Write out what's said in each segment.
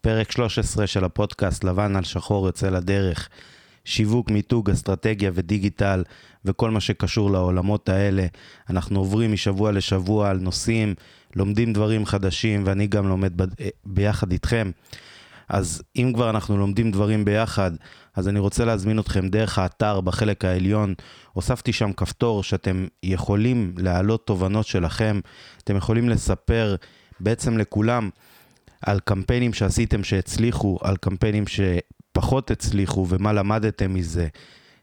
פרק 13 של הפודקאסט לבן על שחור יוצא לדרך. שיווק, מיתוג, אסטרטגיה ודיגיטל וכל מה שקשור לעולמות האלה. אנחנו עוברים משבוע לשבוע על נושאים, לומדים דברים חדשים ואני גם לומד ב- ביחד איתכם. אז אם כבר אנחנו לומדים דברים ביחד, אז אני רוצה להזמין אתכם דרך האתר בחלק העליון. הוספתי שם כפתור שאתם יכולים להעלות תובנות שלכם, אתם יכולים לספר בעצם לכולם על קמפיינים שעשיתם שהצליחו, על קמפיינים שפחות הצליחו ומה למדתם מזה,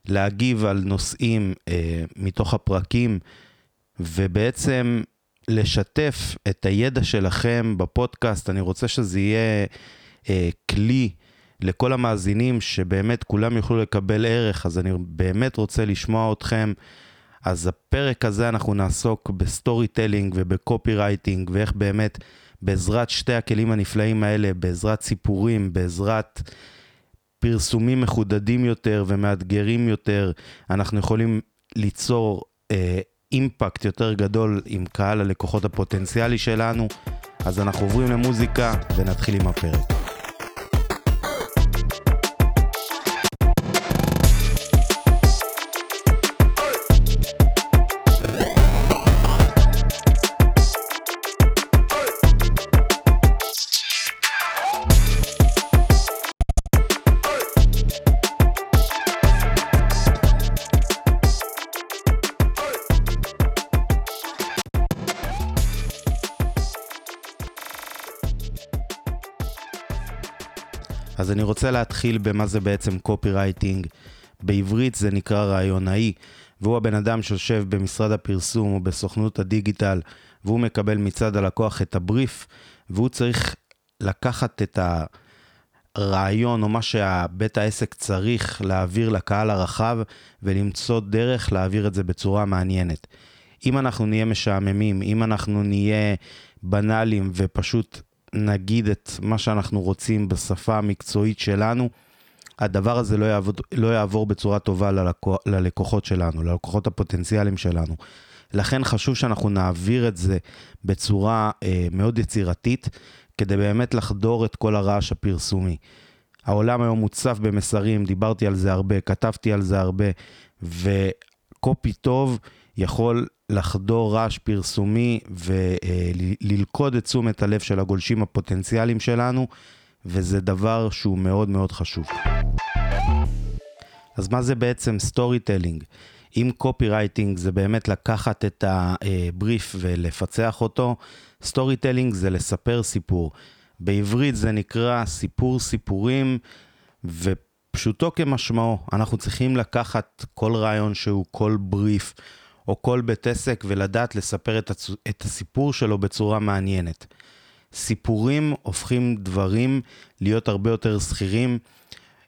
להגיב על נושאים אה, מתוך הפרקים, ובעצם לשתף את הידע שלכם בפודקאסט. אני רוצה שזה יהיה אה, כלי לכל המאזינים, שבאמת כולם יוכלו לקבל ערך, אז אני באמת רוצה לשמוע אתכם. אז הפרק הזה אנחנו נעסוק ב storytelling וב copywriting, ואיך באמת בעזרת שתי הכלים הנפלאים האלה, בעזרת סיפורים, בעזרת פרסומים מחודדים יותר ומאתגרים יותר, אנחנו יכולים ליצור אה, impact יותר גדול עם קהל הלקוחות הפוטנציאלי שלנו. אז אנחנו עוברים למוזיקה ונתחיל עם הפרק. אז אני רוצה להתחיל במה זה בעצם קופי רייטינג. בעברית זה נקרא רעיונאי, והוא הבן אדם שיושב במשרד הפרסום או בסוכנות הדיגיטל, והוא מקבל מצד הלקוח את הבריף, והוא צריך לקחת את הרעיון או מה שבית העסק צריך להעביר לקהל הרחב, ולמצוא דרך להעביר את זה בצורה מעניינת. אם אנחנו נהיה משעממים, אם אנחנו נהיה בנאליים ופשוט נגיד את מה שאנחנו רוצים בשפה המקצועית שלנו, הדבר הזה לא יעבור, לא יעבור בצורה טובה ללקוח, ללקוחות שלנו, ללקוחות הפוטנציאליים שלנו. לכן חשוב שאנחנו נעביר את זה בצורה אה, מאוד יצירתית, כדי באמת לחדור את כל הרעש הפרסומי. העולם היום מוצף במסרים, דיברתי על זה הרבה, כתבתי על זה הרבה, וקופי טוב יכול לחדור רעש פרסומי וללכוד את תשומת הלב של הגולשים הפוטנציאליים שלנו, וזה דבר שהוא מאוד מאוד חשוב. אז מה זה בעצם storytelling? אם copywriting זה באמת לקחת את הבריף ולפצח אותו, storytelling זה לספר סיפור. בעברית זה נקרא סיפור סיפורים, ופשוטו כמשמעו, אנחנו צריכים לקחת כל רעיון שהוא, כל בריף, או כל בית עסק ולדעת לספר את, הצ... את הסיפור שלו בצורה מעניינת. סיפורים הופכים דברים להיות הרבה יותר זכירים,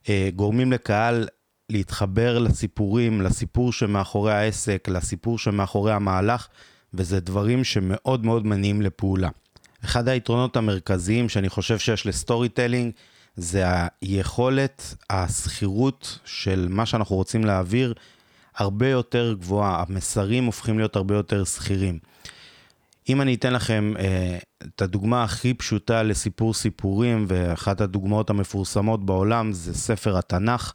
אה, גורמים לקהל להתחבר לסיפורים, לסיפור שמאחורי העסק, לסיפור שמאחורי המהלך, וזה דברים שמאוד מאוד מניעים לפעולה. אחד היתרונות המרכזיים שאני חושב שיש ל storytelling, זה היכולת, הזכירות של מה שאנחנו רוצים להעביר, הרבה יותר גבוהה, המסרים הופכים להיות הרבה יותר שכירים. אם אני אתן לכם אה, את הדוגמה הכי פשוטה לסיפור סיפורים, ואחת הדוגמאות המפורסמות בעולם זה ספר התנ"ך,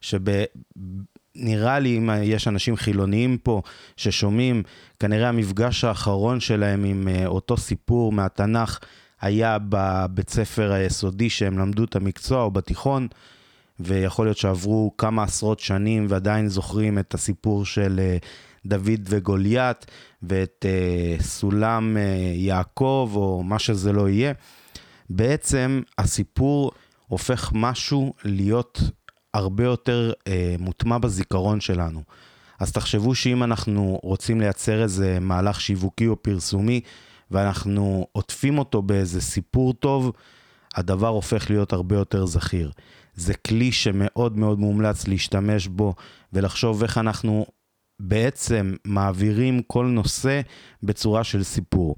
שנראה לי, אם יש אנשים חילוניים פה ששומעים, כנראה המפגש האחרון שלהם עם אה, אותו סיפור מהתנ"ך היה בבית ספר היסודי שהם למדו את המקצוע או בתיכון. ויכול להיות שעברו כמה עשרות שנים ועדיין זוכרים את הסיפור של אה, דוד וגוליית ואת uh, סולם uh, יעקב או מה שזה לא יהיה. בעצם הסיפור הופך משהו להיות הרבה יותר מוטמע בזיכרון שלנו. אז תחשבו שאם אנחנו רוצים לייצר איזה מהלך שיווקי או פרסומי ואנחנו עוטפים אותו באיזה סיפור טוב, הדבר הופך להיות הרבה יותר זכיר. זה כלי שמאוד מאוד מומלץ להשתמש בו ולחשוב איך אנחנו בעצם מעבירים כל נושא בצורה של סיפור.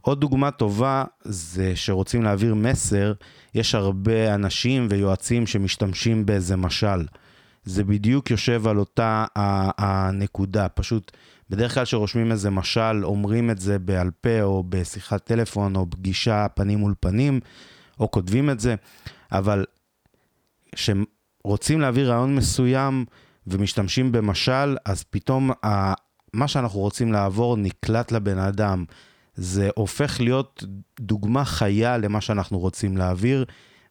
עוד דוגמה טובה זה שרוצים להעביר מסר, יש הרבה אנשים ויועצים שמשתמשים באיזה משל. זה בדיוק יושב על אותה הנקודה, פשוט בדרך כלל כשרושמים איזה משל, אומרים את זה בעל פה או בשיחת טלפון או פגישה פנים מול פנים, או כותבים את זה, אבל כשרוצים להביא רעיון מסוים ומשתמשים במשל, אז פתאום ה... מה שאנחנו רוצים להעביר נקלט לבן אדם. זה הופך להיות דוגמה חיה למה שאנחנו רוצים להעביר,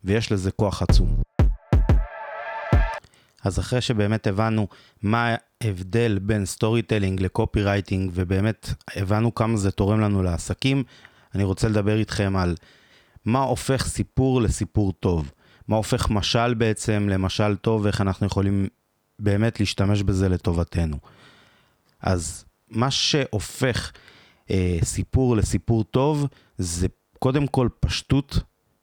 ויש לזה כוח עצום. אז אחרי שבאמת הבנו מה ההבדל בין storytelling ל copywriting, ובאמת הבנו כמה זה תורם לנו לעסקים, אני רוצה לדבר איתכם על מה הופך סיפור לסיפור טוב. מה הופך משל בעצם למשל טוב, ואיך אנחנו יכולים באמת להשתמש בזה לטובתנו. אז מה שהופך אה, סיפור לסיפור טוב, זה קודם כל פשטות,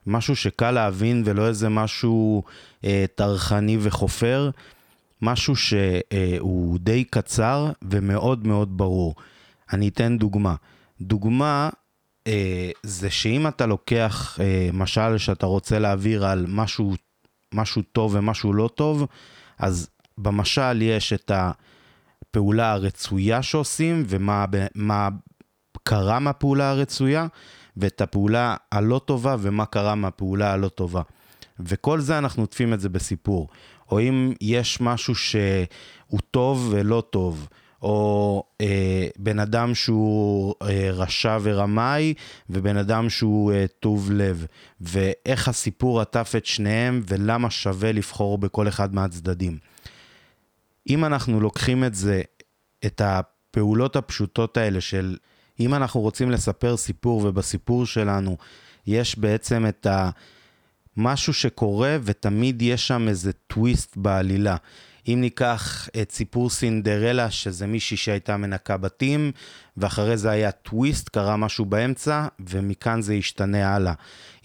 משהו שקל להבין ולא איזה משהו אה, טרחני וחופר, משהו שהוא אה, די קצר ומאוד מאוד ברור. אני אתן דוגמה. דוגמה זה שאם אתה לוקח אה, משל שאתה רוצה להעביר על משהו, משהו טוב ומשהו לא טוב, אז במשל יש את הפעולה הרצויה שעושים ומה מה קרה מהפעולה הרצויה, ואת הפעולה הלא טובה ומה קרה מהפעולה הלא טובה. וכל זה אנחנו עוטפים את זה בסיפור. או אם יש משהו שהוא טוב ולא טוב, או אה, בן אדם שהוא אה, רשע ורמאי, ובן אדם שהוא אה, טוב לב, ואיך הסיפור עטף את שניהם, ולמה שווה לבחור בכל אחד מהצדדים. אם אנחנו לוקחים את זה, את הפעולות הפשוטות האלה של אם אנחנו רוצים לספר סיפור ובסיפור שלנו יש בעצם את ה... משהו שקורה ותמיד יש שם איזה טוויסט בעלילה. אם ניקח את סיפור סינדרלה, שזה מישהי שהייתה מנקה בתים, ואחרי זה היה טוויסט, קרה משהו באמצע, ומכאן זה ישתנה הלאה.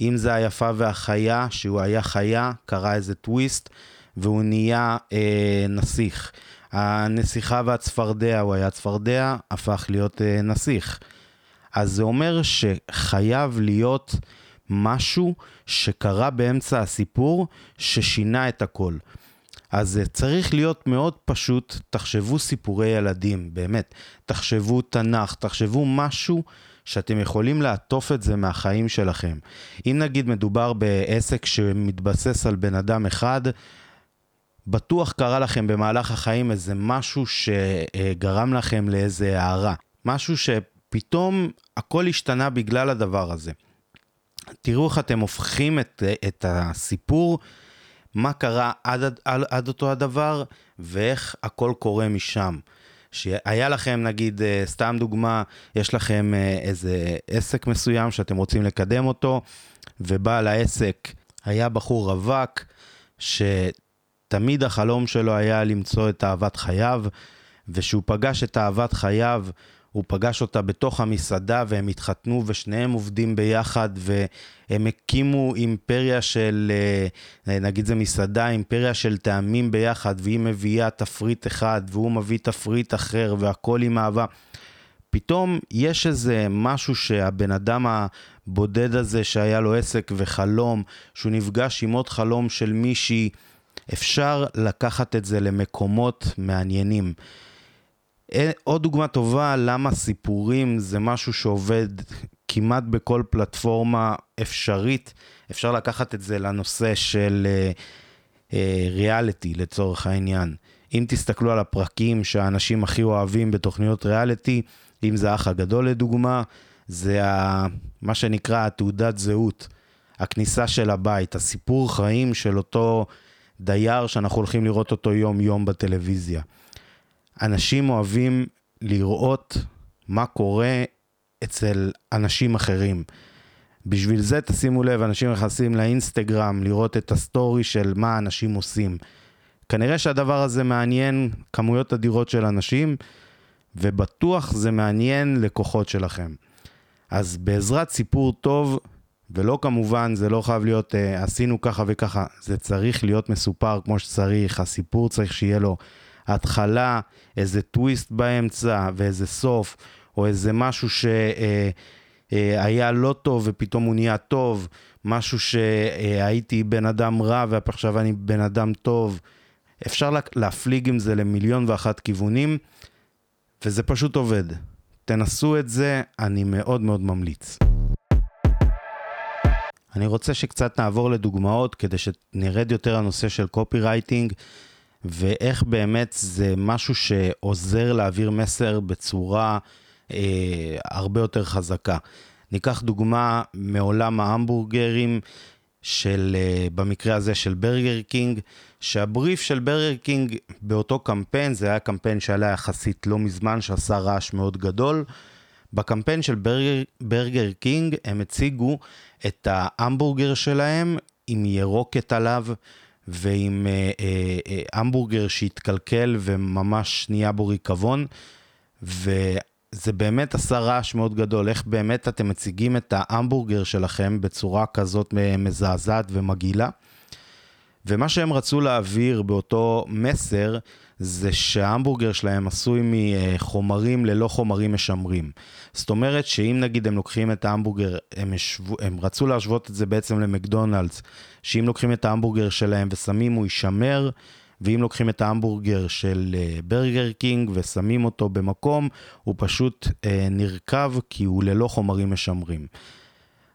אם זה היפה והחיה, שהוא היה חיה, קרה איזה טוויסט, והוא נהיה אה, נסיך. הנסיכה והצפרדע, הוא היה צפרדע, הפך להיות אה, נסיך. אז זה אומר שחייב להיות משהו שקרה באמצע הסיפור ששינה את הכל. אז זה צריך להיות מאוד פשוט, תחשבו סיפורי ילדים, באמת. תחשבו תנ"ך, תחשבו משהו שאתם יכולים לעטוף את זה מהחיים שלכם. אם נגיד מדובר בעסק שמתבסס על בן אדם אחד, בטוח קרה לכם במהלך החיים איזה משהו שגרם לכם לאיזה הערה. משהו שפתאום הכל השתנה בגלל הדבר הזה. תראו איך אתם הופכים את, את הסיפור, מה קרה עד, עד, עד אותו הדבר, ואיך הכל קורה משם. שהיה לכם, נגיד, אה, סתם דוגמה, יש לכם אה, איזה עסק מסוים שאתם רוצים לקדם אותו, ובעל העסק היה בחור רווק, ש... תמיד החלום שלו היה למצוא את אהבת חייו, וכשהוא פגש את אהבת חייו, הוא פגש אותה בתוך המסעדה והם התחתנו ושניהם עובדים ביחד והם הקימו אימפריה של, אה, נגיד זה מסעדה, אימפריה של טעמים ביחד והיא מביאה תפריט אחד והוא מביא תפריט אחר והכל עם אהבה. פתאום יש איזה משהו שהבן אדם הבודד הזה שהיה לו עסק וחלום, שהוא נפגש עם עוד חלום של מישהי אפשר לקחת את זה למקומות מעניינים. אה, עוד דוגמה טובה למה סיפורים זה משהו שעובד כמעט בכל פלטפורמה אפשרית. אפשר לקחת את זה לנושא של ריאליטי uh, uh, לצורך העניין. אם תסתכלו על הפרקים שהאנשים הכי אוהבים בתוכניות ריאליטי, אם זה האח הגדול לדוגמה, זה ה, מה שנקרא התעודת זהות, הכניסה של הבית, הסיפור חיים של אותו דייר שאנחנו הולכים לראות אותו יום-יום בטלוויזיה. אנשים אוהבים לראות מה קורה אצל אנשים אחרים. בשביל זה תשימו לב, אנשים נכנסים לאינסטגרם לראות את הסטורי של מה אנשים עושים. כנראה שהדבר הזה מעניין כמויות אדירות של אנשים, ובטוח זה מעניין לקוחות שלכם. אז בעזרת סיפור טוב, ולא כמובן, זה לא חייב להיות אה, עשינו ככה וככה, זה צריך להיות מסופר כמו שצריך, הסיפור צריך שיהיה לו התחלה, איזה טוויסט באמצע ואיזה סוף, או איזה משהו שהיה אה, אה, לא טוב ופתאום הוא נהיה טוב, משהו שהייתי בן אדם רע ועכשיו אני בן אדם טוב. אפשר להפליג עם זה למיליון ואחת כיוונים, וזה פשוט עובד. תנסו את זה, אני מאוד מאוד ממליץ. אני רוצה שקצת נעבור לדוגמאות כדי שנרד יותר לנושא של copywriting, ואיך באמת זה משהו שעוזר להעביר מסר בצורה אה, הרבה יותר חזקה. ניקח דוגמה מעולם ההמבורגרים, של, אה, במקרה הזה של ברגר קינג, שהבריף של ברגר קינג באותו קמפיין, זה היה קמפיין שעלה יחסית לא מזמן, שעשה רעש מאוד גדול. בקמפיין של ברגר, ברגר קינג הם הציגו את ההמבורגר שלהם עם ירוקת עליו ועם אה, אה, אה, המבורגר שהתקלקל וממש נהיה בו ריקבון. וזה באמת עשה רעש מאוד גדול, איך באמת אתם מציגים את ההמבורגר שלכם בצורה כזאת מזעזעת ומגעילה. ומה שהם רצו להעביר באותו מסר, זה שההמבורגר שלהם עשוי מחומרים ללא חומרים משמרים. זאת אומרת שאם נגיד הם לוקחים את ההמבורגר, הם, ישבו, הם רצו להשוות את זה בעצם למקדונלדס, שאם לוקחים את ההמבורגר שלהם ושמים הוא יישמר, ואם לוקחים את ההמבורגר של אה, ברגר קינג ושמים אותו במקום, הוא פשוט אה, נרקב כי הוא ללא חומרים משמרים.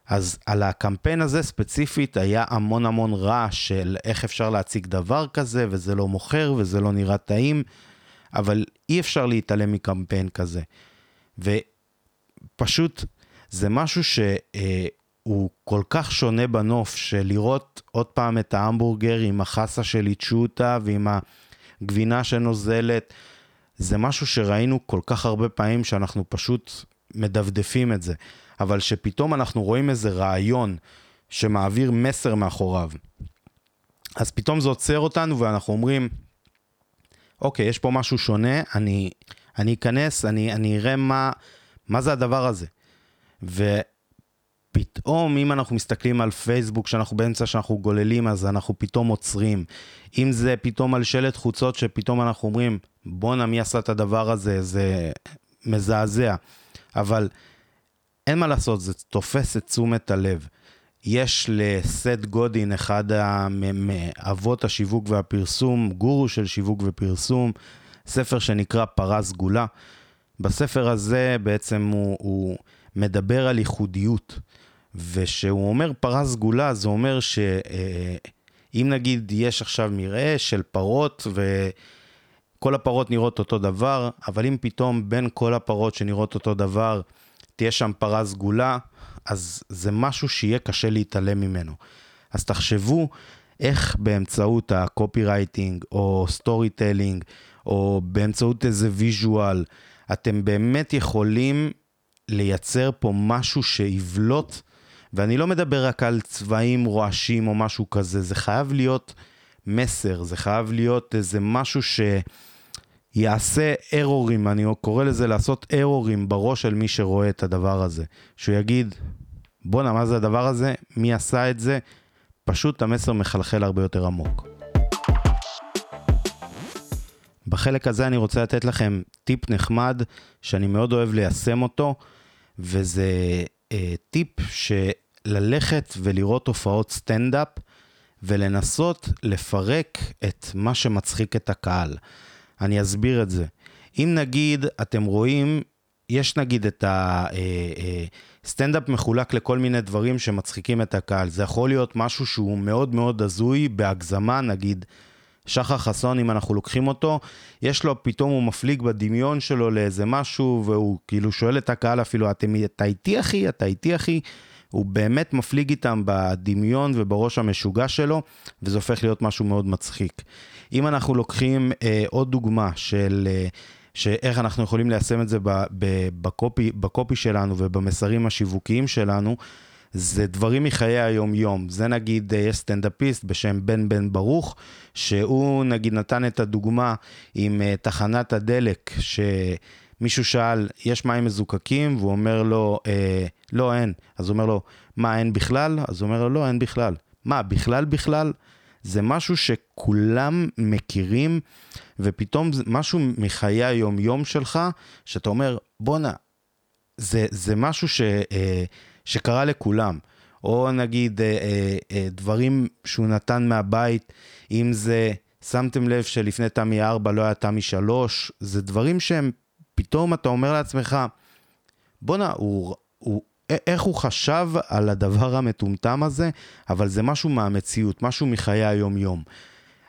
אז על הקמפיין הזה ספציפית היה המון המון רעש של איך אפשר להציג דבר כזה, וזה לא מוכר וזה לא נראה טעים, אבל אי אפשר להתעלם מקמפיין כזה. ופשוט זה משהו שהוא כל כך שונה בנוף, של לראות עוד פעם את ההמבורגר עם החסה של איצ'וטה ועם הגבינה שנוזלת, זה משהו שראינו כל כך הרבה פעמים שאנחנו פשוט מדפדפים את זה. אבל שפתאום אנחנו רואים איזה רעיון שמעביר מסר מאחוריו. אז פתאום זה עוצר אותנו ואנחנו אומרים, אוקיי, יש פה משהו שונה, אני, אני אכנס, אני, אני אראה מה, מה זה הדבר הזה. ופתאום, אם אנחנו מסתכלים על פייסבוק, שאנחנו באמצע שאנחנו גוללים, אז אנחנו פתאום עוצרים. אם זה פתאום על שלט חוצות, שפתאום אנחנו אומרים, בואנה, מי עשה את הדבר הזה? זה מזעזע. אבל אין מה לעשות, זה תופס את תשומת הלב. יש לסט גודין, אחד מאבות השיווק והפרסום, גורו של שיווק ופרסום, ספר שנקרא פרה סגולה. בספר הזה בעצם הוא, הוא מדבר על ייחודיות, וכשהוא אומר פרה סגולה, זה אומר שאם אה, נגיד יש עכשיו מרעה של פרות וכל הפרות נראות אותו דבר, אבל אם פתאום בין כל הפרות שנראות אותו דבר, תהיה שם פרה סגולה, אז זה משהו שיהיה קשה להתעלם ממנו. אז תחשבו איך באמצעות ה copywriting, או storytelling, או באמצעות איזה visual, אתם באמת יכולים לייצר פה משהו שיבלוט, ואני לא מדבר רק על צבעים רועשים או משהו כזה, זה חייב להיות מסר, זה חייב להיות איזה משהו ש... יעשה ארורים, אני קורא לזה לעשות ארורים בראש של מי שרואה את הדבר הזה. שהוא יגיד, בואנה, מה זה הדבר הזה? מי עשה את זה? פשוט המסר מחלחל הרבה יותר עמוק. בחלק הזה אני רוצה לתת לכם טיפ נחמד שאני מאוד אוהב ליישם אותו, וזה אה, טיפ שללכת ולראות הופעות סטנדאפ ולנסות לפרק את מה שמצחיק את הקהל. אני אסביר את זה. אם נגיד אתם רואים, יש נגיד את הסטנדאפ אה, אה, מחולק לכל מיני דברים שמצחיקים את הקהל. זה יכול להיות משהו שהוא מאוד מאוד הזוי, בהגזמה, נגיד שחר חסון, אם אנחנו לוקחים אותו, יש לו, פתאום הוא מפליג בדמיון שלו לאיזה משהו, והוא כאילו שואל את הקהל אפילו, אתם, אתה איתי אחי? אתה איתי אחי? הוא באמת מפליג איתם בדמיון ובראש המשוגע שלו, וזה הופך להיות משהו מאוד מצחיק. אם אנחנו לוקחים אה, עוד דוגמה של... אה, שאיך אנחנו יכולים ליישם את זה בקופי, בקופי שלנו ובמסרים השיווקיים שלנו, זה דברים מחיי היום-יום. זה נגיד, אה, יש סטנדאפיסט בשם בן בן ברוך, שהוא נגיד נתן את הדוגמה עם אה, תחנת הדלק, שמישהו שאל, יש מים מזוקקים? והוא אומר לו, אה, לא, אין. אז הוא אומר לו, מה, אין בכלל? אז הוא אומר לו, לא, אין בכלל. מה, בכלל בכלל? זה משהו שכולם מכירים, ופתאום זה משהו מחיי היום-יום שלך, שאתה אומר, בואנה, זה, זה משהו ש, אה, שקרה לכולם. או נגיד אה, אה, דברים שהוא נתן מהבית, אם זה, שמתם לב שלפני תמי 4 לא היה תמי 3, זה דברים שהם, פתאום אתה אומר לעצמך, בואנה, הוא, הוא, איך הוא חשב על הדבר המטומטם הזה, אבל זה משהו מהמציאות, משהו מחיי היום-יום.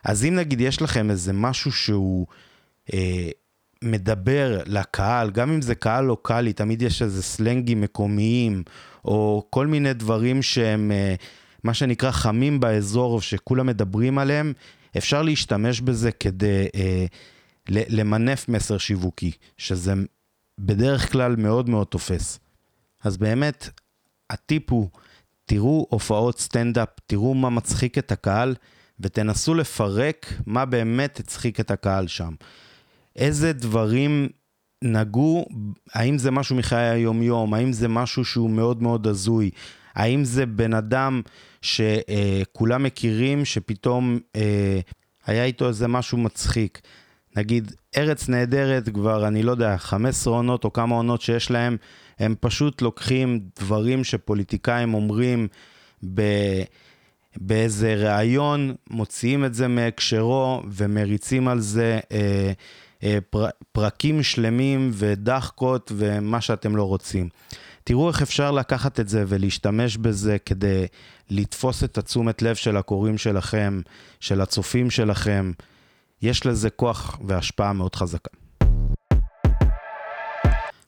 אז אם נגיד יש לכם איזה משהו שהוא אה, מדבר לקהל, גם אם זה קהל לוקאלי, תמיד יש איזה סלנגים מקומיים, או כל מיני דברים שהם אה, מה שנקרא חמים באזור, שכולם מדברים עליהם, אפשר להשתמש בזה כדי אה, למנף מסר שיווקי, שזה בדרך כלל מאוד מאוד תופס. אז באמת, הטיפ הוא, תראו הופעות סטנדאפ, תראו מה מצחיק את הקהל, ותנסו לפרק מה באמת הצחיק את הקהל שם. איזה דברים נגעו, האם זה משהו מחיי היומיום, האם זה משהו שהוא מאוד מאוד הזוי, האם זה בן אדם שכולם מכירים, שפתאום אה, היה איתו איזה משהו מצחיק. נגיד, ארץ נהדרת כבר, אני לא יודע, 15 עונות או כמה עונות שיש להם, הם פשוט לוקחים דברים שפוליטיקאים אומרים ב... באיזה ראיון, מוציאים את זה מהקשרו ומריצים על זה אה, אה, פר, פרקים שלמים ודחקות ומה שאתם לא רוצים. תראו איך אפשר לקחת את זה ולהשתמש בזה כדי לתפוס את התשומת לב של הקוראים שלכם, של הצופים שלכם. יש לזה כוח והשפעה מאוד חזקה.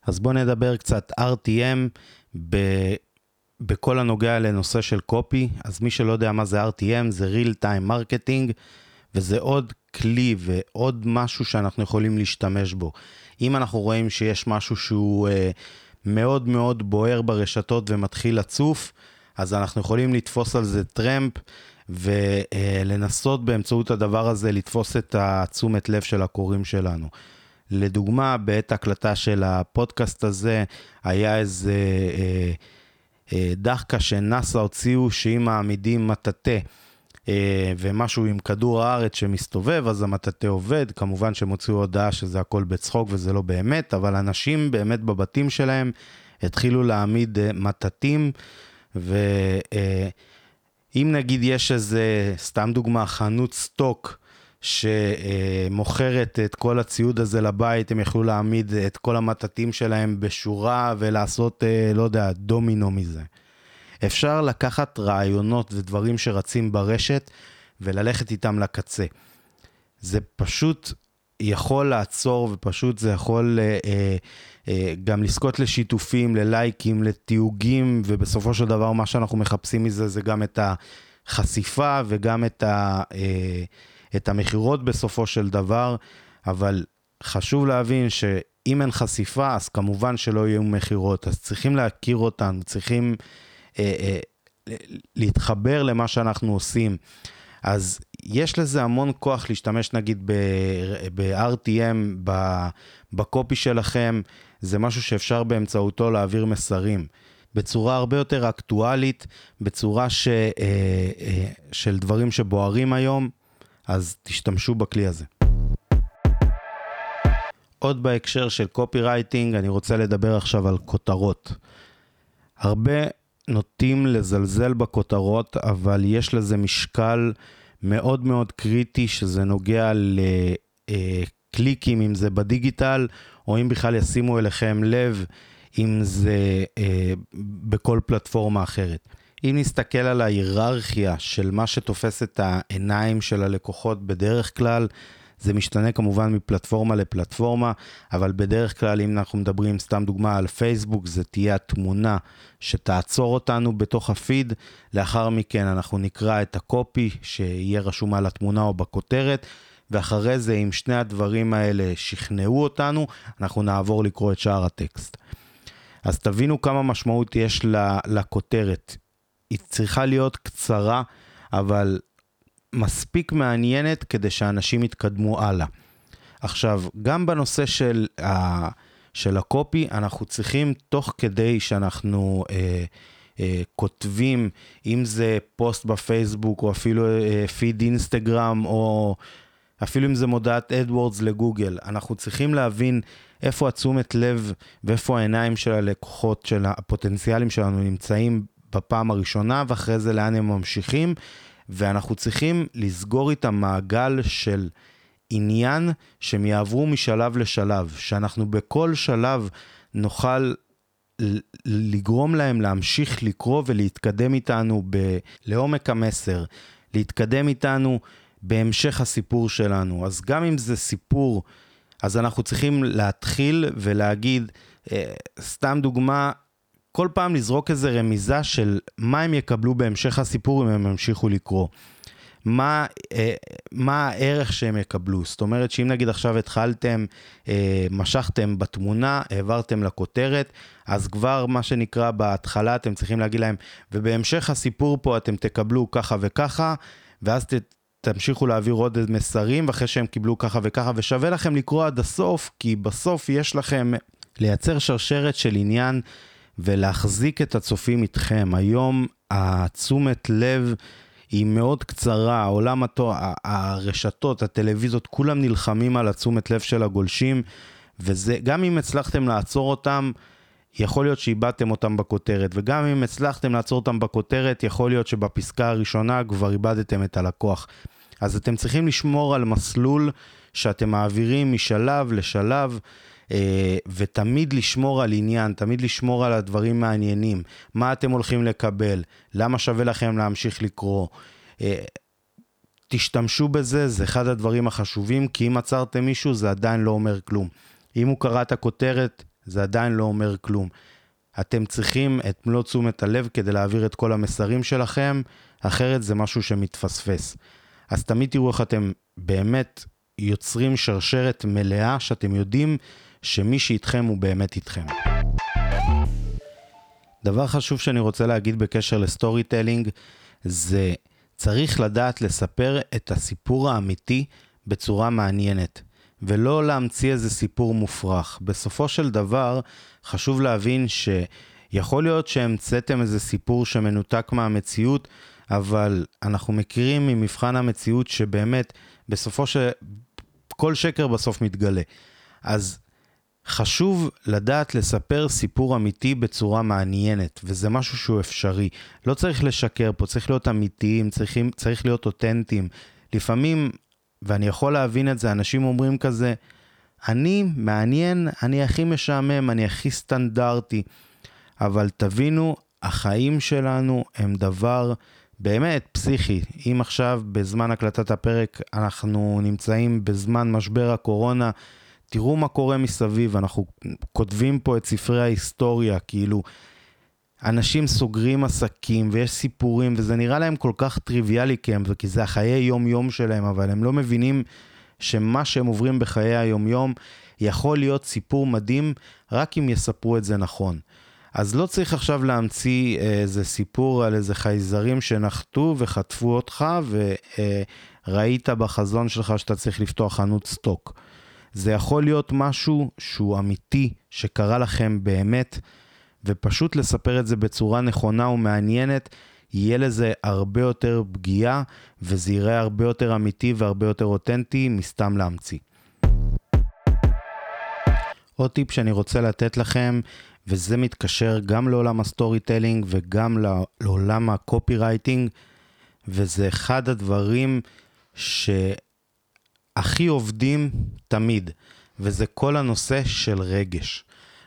אז בואו נדבר קצת RTM ב... בכל הנוגע לנושא של קופי. אז מי שלא יודע מה זה RTM, זה real time marketing, וזה עוד כלי ועוד משהו שאנחנו יכולים להשתמש בו. אם אנחנו רואים שיש משהו שהוא אה, מאוד מאוד בוער ברשתות ומתחיל לצוף, אז אנחנו יכולים לתפוס על זה טרמפ ולנסות באמצעות הדבר הזה לתפוס את התשומת לב של הקוראים שלנו. לדוגמה, בעת הקלטה של הפודקאסט הזה, היה איזה אה, אה, דחקה שנאסא הוציאו שאם מעמידים מטאטא אה, ומשהו עם כדור הארץ שמסתובב, אז המטאטא עובד. כמובן שהם הוציאו הודעה שזה הכל בצחוק וזה לא באמת, אבל אנשים באמת בבתים שלהם התחילו להעמיד אה, מטאטים, ואם אה, נגיד יש איזה, סתם דוגמה, חנות סטוק, שמוכרת את כל הציוד הזה לבית, הם יכלו להעמיד את כל המטאטים שלהם בשורה ולעשות, לא יודע, דומינו מזה. אפשר לקחת רעיונות ודברים שרצים ברשת וללכת איתם לקצה. זה פשוט יכול לעצור ופשוט זה יכול אה, אה, אה, גם לזכות לשיתופים, ללייקים, לתיוגים, ובסופו של דבר מה שאנחנו מחפשים מזה זה גם את החשיפה וגם את, ה, אה, את המכירות בסופו של דבר, אבל חשוב להבין שאם אין חשיפה, אז כמובן שלא יהיו מכירות, אז צריכים להכיר אותנו, צריכים... אה, אה, להתחבר למה שאנחנו עושים. אז יש לזה המון כוח להשתמש נגיד ב-RTM, בקופי שלכם, זה משהו שאפשר באמצעותו להעביר מסרים. בצורה הרבה יותר אקטואלית, בצורה ש, אה, אה, של דברים שבוערים היום, אז תשתמשו בכלי הזה. עוד בהקשר של קופי רייטינג, אני רוצה לדבר עכשיו על כותרות. הרבה נוטים לזלזל בכותרות, אבל יש לזה משקל מאוד מאוד קריטי, שזה נוגע לקליקים, אם זה בדיגיטל, או אם בכלל ישימו אליכם לב, אם זה אה, בכל פלטפורמה אחרת. אם נסתכל על ההיררכיה של מה שתופס את העיניים של הלקוחות בדרך כלל, זה משתנה כמובן מפלטפורמה לפלטפורמה, אבל בדרך כלל אם אנחנו מדברים סתם דוגמה על פייסבוק, זה תהיה התמונה שתעצור אותנו בתוך הפיד. לאחר מכן אנחנו נקרא את הקופי שיהיה רשום על התמונה או בכותרת. ואחרי זה, אם שני הדברים האלה שכנעו אותנו, אנחנו נעבור לקרוא את שאר הטקסט. אז תבינו כמה משמעות יש לכותרת. היא צריכה להיות קצרה, אבל מספיק מעניינת כדי שאנשים יתקדמו הלאה. עכשיו, גם בנושא של, ה, של ה copy, אנחנו צריכים, תוך כדי שאנחנו אה, אה, כותבים, אם זה פוסט בפייסבוק, או אפילו אה, פיד אינסטגרם, או אפילו אם זה מודעת AdWords לגוגל, אנחנו צריכים להבין איפה התשומת לב ואיפה העיניים של הלקוחות, של הפוטנציאלים שלנו נמצאים בפעם הראשונה, ואחרי זה לאן הם ממשיכים. ואנחנו צריכים לסגור איתם מעגל של עניין שהם יעברו משלב לשלב, שאנחנו בכל שלב נוכל לגרום להם להמשיך לקרוא ולהתקדם איתנו ב- לעומק המסר, להתקדם איתנו בהמשך הסיפור שלנו. אז גם אם זה סיפור, אז אנחנו צריכים להתחיל ולהגיד, אה, סתם דוגמה, כל פעם לזרוק איזה רמיזה של מה הם יקבלו בהמשך הסיפור אם הם ימשיכו לקרוא. מה, אה, מה הערך שהם יקבלו. זאת אומרת שאם נגיד עכשיו התחלתם, אה, משכתם בתמונה, העברתם לכותרת, אז כבר מה שנקרא בהתחלה אתם צריכים להגיד להם, ובהמשך הסיפור פה אתם תקבלו ככה וככה, ואז ת, תמשיכו להעביר עוד מסרים, ואחרי שהם קיבלו ככה וככה, ושווה לכם לקרוא עד הסוף, כי בסוף יש לכם לייצר שרשרת של עניין ולהחזיק את הצופים איתכם. היום התשומת לב... היא מאוד קצרה, עולם התו... הרשתות, הטלוויזיות, כולם נלחמים על התשומת לב של הגולשים, וזה, גם אם הצלחתם לעצור אותם, יכול להיות שאיבדתם אותם בכותרת, וגם אם הצלחתם לעצור אותם בכותרת, יכול להיות שבפסקה הראשונה כבר איבדתם את הלקוח. אז אתם צריכים לשמור על מסלול שאתם מעבירים משלב לשלב. אה, ותמיד לשמור על עניין, תמיד לשמור על הדברים מעניינים. מה אתם הולכים לקבל? למה שווה לכם להמשיך לקרוא? אה, תשתמשו בזה, זה אחד הדברים החשובים, כי אם עצרתם מישהו זה עדיין לא אומר כלום. אם הוא קרא את הכותרת, זה עדיין לא אומר כלום. אתם צריכים את מלוא תשומת הלב כדי להעביר את כל המסרים שלכם, אחרת זה משהו שמתפספס. אז תמיד תראו איך אתם באמת יוצרים שרשרת מלאה, שאתם יודעים שמי שאיתכם הוא באמת איתכם. דבר חשוב שאני רוצה להגיד בקשר ל storytelling, זה צריך לדעת לספר את הסיפור האמיתי בצורה מעניינת, ולא להמציא איזה סיפור מופרך. בסופו של דבר, חשוב להבין שיכול להיות שהמצאתם איזה סיפור שמנותק מהמציאות, אבל אנחנו מכירים ממבחן המציאות שבאמת, בסופו של... כל שקר בסוף מתגלה. אז חשוב לדעת לספר סיפור אמיתי בצורה מעניינת, וזה משהו שהוא אפשרי. לא צריך לשקר פה, צריך להיות אמיתיים, צריכים, צריך להיות אותנטיים. לפעמים, ואני יכול להבין את זה, אנשים אומרים כזה, אני מעניין, אני הכי משעמם, אני הכי סטנדרטי. אבל תבינו, החיים שלנו הם דבר באמת פסיכי. אם עכשיו, בזמן הקלטת הפרק, אנחנו נמצאים בזמן משבר הקורונה, תראו מה קורה מסביב, אנחנו כותבים פה את ספרי ההיסטוריה, כאילו, אנשים סוגרים עסקים ויש סיפורים, וזה נראה להם כל כך טריוויאלי כי, הם, כי זה החיי יום-יום שלהם, אבל הם לא מבינים שמה שהם עוברים בחיי היום-יום יכול להיות סיפור מדהים רק אם יספרו את זה נכון. אז לא צריך עכשיו להמציא איזה סיפור על איזה חייזרים שנחתו וחטפו אותך וראית בחזון שלך שאתה צריך לפתוח חנות סטוק. זה יכול להיות משהו שהוא אמיתי, שקרה לכם באמת, ופשוט לספר את זה בצורה נכונה ומעניינת, יהיה לזה הרבה יותר פגיעה, וזה יראה הרבה יותר אמיתי והרבה יותר אותנטי מסתם להמציא. עוד טיפ שאני רוצה לתת לכם, וזה מתקשר גם לעולם ה storytelling וגם לעולם ה copywriting, וזה אחד הדברים ש... הכי עובדים תמיד, וזה כל הנושא של רגש.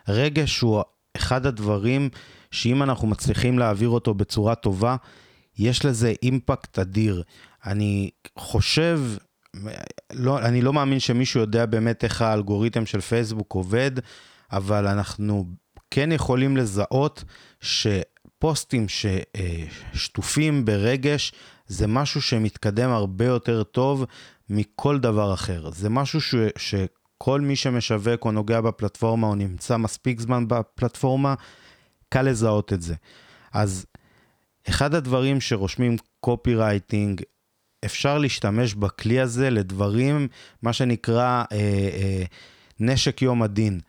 רגש הוא אחד הדברים שאם אנחנו מצליחים להעביר אותו בצורה טובה, יש לזה impact אדיר. אני חושב, לא, אני לא מאמין שמישהו יודע באמת איך האלגוריתם של פייסבוק עובד, אבל אנחנו כן יכולים לזהות שפוסטים ששטופים ברגש זה משהו שמתקדם הרבה יותר טוב מכל דבר אחר. זה משהו ש, שכל מי שמשווק או נוגע בפלטפורמה או נמצא מספיק זמן בפלטפורמה, קל לזהות את זה. אז אחד הדברים שרושמים קופי רייטינג, אפשר להשתמש בכלי הזה לדברים, מה שנקרא אה, אה, נשק יום הדין.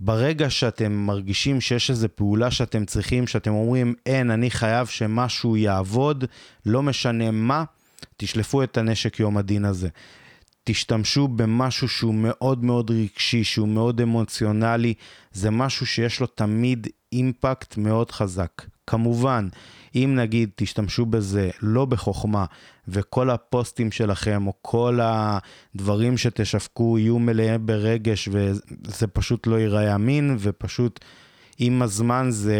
ברגע שאתם מרגישים שיש איזו פעולה שאתם צריכים, שאתם אומרים, אין, אני חייב שמשהו יעבוד, לא משנה מה, תשלפו את הנשק יום הדין הזה. תשתמשו במשהו שהוא מאוד מאוד רגשי, שהוא מאוד אמוציונלי, זה משהו שיש לו תמיד אימפקט מאוד חזק. כמובן, אם נגיד תשתמשו בזה לא בחוכמה, וכל הפוסטים שלכם, או כל הדברים שתשווקו יהיו מלאים ברגש, וזה פשוט לא ייראה אמין, ופשוט עם הזמן זה,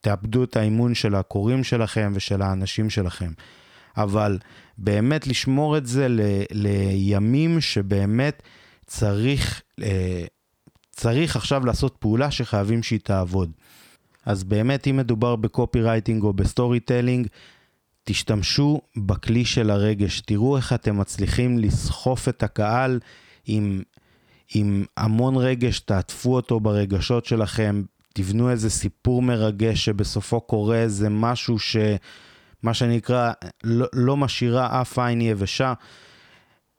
תאבדו את האימון של הקוראים שלכם ושל האנשים שלכם. אבל באמת לשמור את זה ל, לימים שבאמת צריך, צריך עכשיו לעשות פעולה שחייבים שהיא תעבוד. אז באמת, אם מדובר ב copywriting או ב storytelling, תשתמשו בכלי של הרגש, תראו איך אתם מצליחים לסחוף את הקהל עם, עם המון רגש, תעטפו אותו ברגשות שלכם, תבנו איזה סיפור מרגש שבסופו קורה איזה משהו ש... מה שנקרא, לא, לא משאירה אף עין יבשה.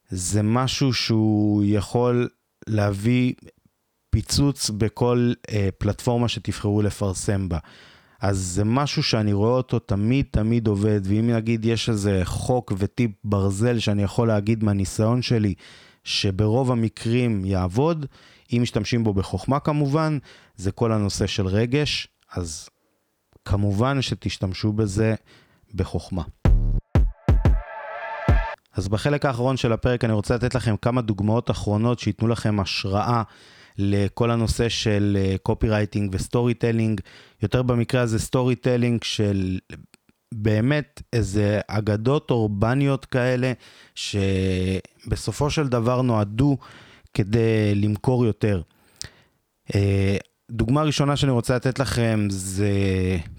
זה משהו שהוא יכול להביא פיצוץ בכל אה, פלטפורמה שתבחרו לפרסם בה. אז זה משהו שאני רואה אותו תמיד תמיד עובד, ואם נגיד יש איזה חוק וטיפ ברזל שאני יכול להגיד מהניסיון שלי, שברוב המקרים יעבוד, אם משתמשים בו בחוכמה כמובן, זה כל הנושא של רגש, אז כמובן שתשתמשו בזה בחוכמה. אז בחלק האחרון של הפרק אני רוצה לתת לכם כמה דוגמאות אחרונות שייתנו לכם השראה לכל הנושא של copywriting ו storytelling, יותר במקרה הזה storytelling של באמת איזה אגדות אורבניות כאלה, שבסופו של דבר נועדו כדי למכור יותר. אה, דוגמה ראשונה שאני רוצה לתת לכם זה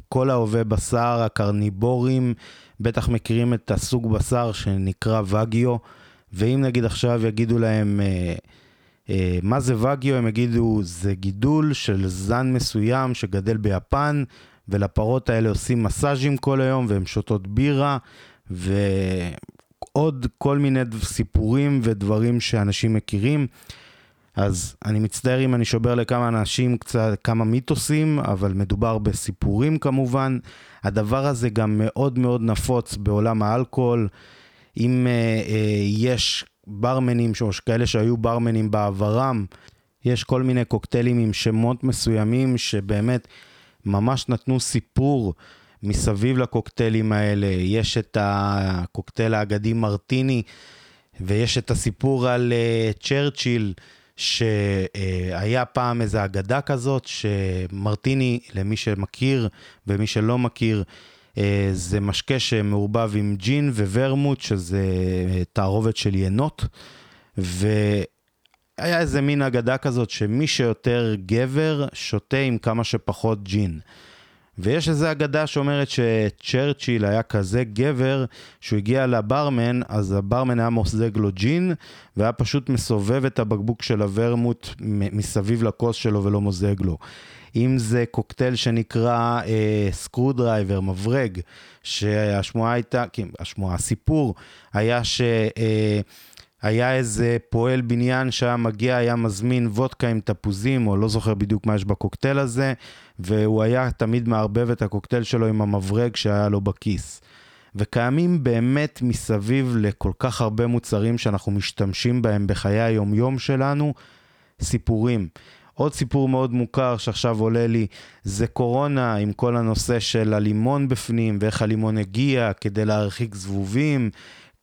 כל אוהבי בשר, הקרניבורים, בטח מכירים את הסוג בשר שנקרא וגיו, ואם נגיד עכשיו יגידו להם... אה, אה, מה זה וגיו? הם יגידו, זה גידול של זן מסוים שגדל ביפן, ולפרות האלה עושים מסאז'ים כל היום, והן שותות בירה, ועוד כל מיני סיפורים ודברים שאנשים מכירים. אז אני מצטער אם אני שובר לכמה אנשים קצת, כמה מיתוסים, אבל מדובר בסיפורים כמובן. הדבר הזה גם מאוד מאוד נפוץ בעולם האלכוהול. אם אה, אה, יש ברמנים, או כאלה שהיו ברמנים בעברם, יש כל מיני קוקטיילים עם שמות מסוימים שבאמת ממש נתנו סיפור מסביב לקוקטיילים האלה. יש את הקוקטייל האגדי מרטיני, ויש את הסיפור על uh, צ'רצ'יל, שהיה פעם איזו אגדה כזאת, שמרטיני, למי שמכיר ומי שלא מכיר, אה, זה משקה שמעורבב עם ג'ין וורמוט, שזה אה, תערובת של ינות, והיה איזה מין אגדה כזאת שמי שיותר גבר, שותה עם כמה שפחות ג'ין. ויש איזו אגדה שאומרת שצ'רצ'יל היה כזה גבר, שהוא הגיע לברמן, אז הברמן היה מוסדג לו ג'ין, והיה פשוט מסובב את הבקבוק של הוורמוט מסביב לכוס שלו ולא מוזג לו. אם זה קוקטייל שנקרא screwdriver, מברג, שהשמועה הייתה, כן, השמועה, הסיפור היה ש... אה, היה איזה פועל בניין שהיה מגיע, היה מזמין וודקה עם תפוזים, או לא זוכר בדיוק מה יש בקוקטייל הזה, והוא היה תמיד מערבב את הקוקטייל שלו עם המברג שהיה לו בכיס. וקיימים באמת מסביב לכל כך הרבה מוצרים שאנחנו משתמשים בהם בחיי היומיום שלנו, סיפורים. עוד סיפור מאוד מוכר שעכשיו עולה לי, זה קורונה עם כל הנושא של הלימון בפנים, ואיך הלימון הגיע כדי להרחיק זבובים,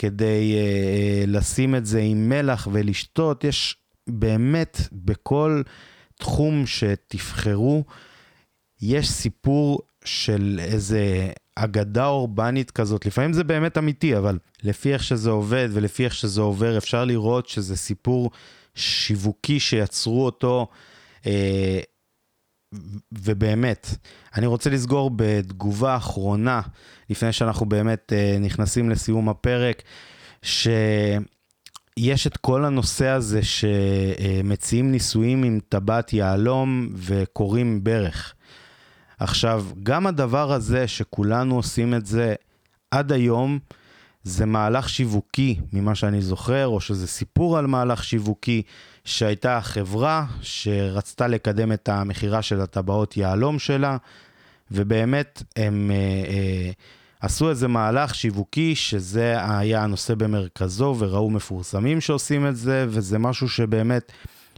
כדי uh, לשים את זה עם מלח ולשתות. יש באמת בכל תחום שתבחרו, יש סיפור של איזה אגדה אורבנית כזאת, לפעמים זה באמת אמיתי, אבל לפי איך שזה עובד ולפי איך שזה עובר, אפשר לראות שזה סיפור שיווקי שיצרו אותו אה, ובאמת, אני רוצה לסגור בתגובה אחרונה, לפני שאנחנו באמת אה, נכנסים לסיום הפרק, שיש את כל הנושא הזה שמציעים ניסויים עם טבעת יהלום וקוראים ברך. עכשיו, גם הדבר הזה שכולנו עושים את זה עד היום, זה מהלך שיווקי ממה שאני זוכר, או שזה סיפור על מהלך שיווקי שהייתה חברה שרצתה לקדם את המכירה של הטבעות יהלום שלה, ובאמת הם אה, אה, עשו איזה מהלך שיווקי שזה היה הנושא במרכזו, וראו מפורסמים שעושים את זה, וזה משהו שבאמת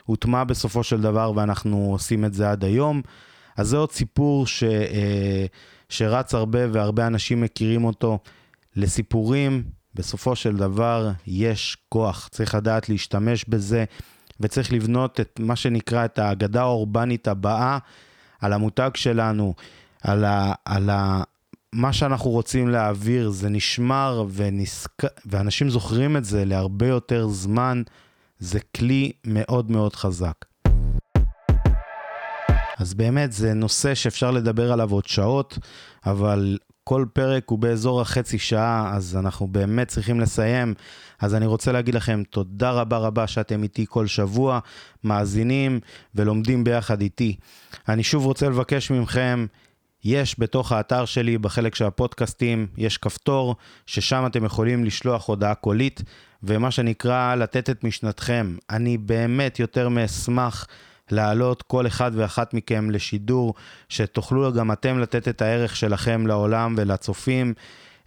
הוטמע בסופו של דבר ואנחנו עושים את זה עד היום. אז זה עוד סיפור ש, אה, שרץ הרבה והרבה אנשים מכירים אותו. לסיפורים, בסופו של דבר, יש כוח. צריך לדעת להשתמש בזה, וצריך לבנות את מה שנקרא את האגדה האורבנית הבאה על המותג שלנו, על, ה, על ה, מה שאנחנו רוצים להעביר, זה נשמר ונסק... ואנשים זוכרים את זה להרבה יותר זמן, זה כלי מאוד מאוד חזק. אז באמת זה נושא שאפשר לדבר עליו עוד שעות, אבל כל פרק הוא באזור החצי שעה, אז אנחנו באמת צריכים לסיים. אז אני רוצה להגיד לכם תודה רבה רבה שאתם איתי כל שבוע, מאזינים ולומדים ביחד איתי. אני שוב רוצה לבקש מכם, יש בתוך האתר שלי, בחלק של הפודקאסטים, יש כפתור, ששם אתם יכולים לשלוח הודעה קולית, ומה שנקרא לתת את משנתכם. אני באמת יותר מאשמח. להעלות כל אחד ואחת מכם לשידור, שתוכלו גם אתם לתת את הערך שלכם לעולם ולצופים,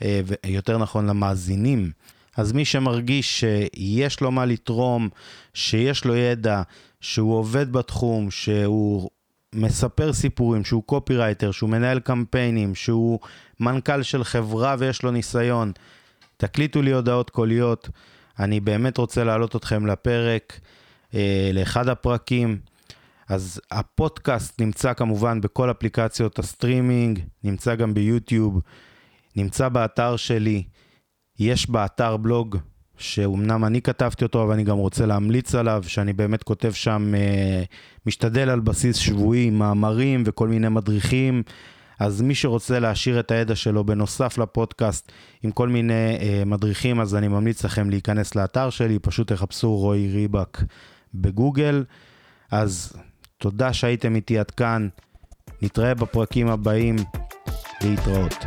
אה, ויותר נכון למאזינים. אז מי שמרגיש שיש לו מה לתרום, שיש לו ידע, שהוא עובד בתחום, שהוא מספר סיפורים, שהוא קופירייטר, שהוא מנהל קמפיינים, שהוא מנכ"ל של חברה ויש לו ניסיון, תקליטו לי הודעות קוליות. אני באמת רוצה להעלות אתכם לפרק, אה, לאחד הפרקים. אז הפודקאסט נמצא כמובן בכל אפליקציות הסטרימינג, נמצא גם ביוטיוב, נמצא באתר שלי, יש באתר בלוג, שאומנם אני כתבתי אותו, אבל אני גם רוצה להמליץ עליו, שאני באמת כותב שם, אה, משתדל על בסיס שבועי, מאמרים וכל מיני מדריכים. אז מי שרוצה להעשיר את הידע שלו בנוסף לפודקאסט עם כל מיני אה, מדריכים, אז אני ממליץ לכם להיכנס לאתר שלי, פשוט תחפשו רועי ריבק בגוגל. אז תודה שהייתם איתי עד כאן, נתראה בפרקים הבאים, להתראות.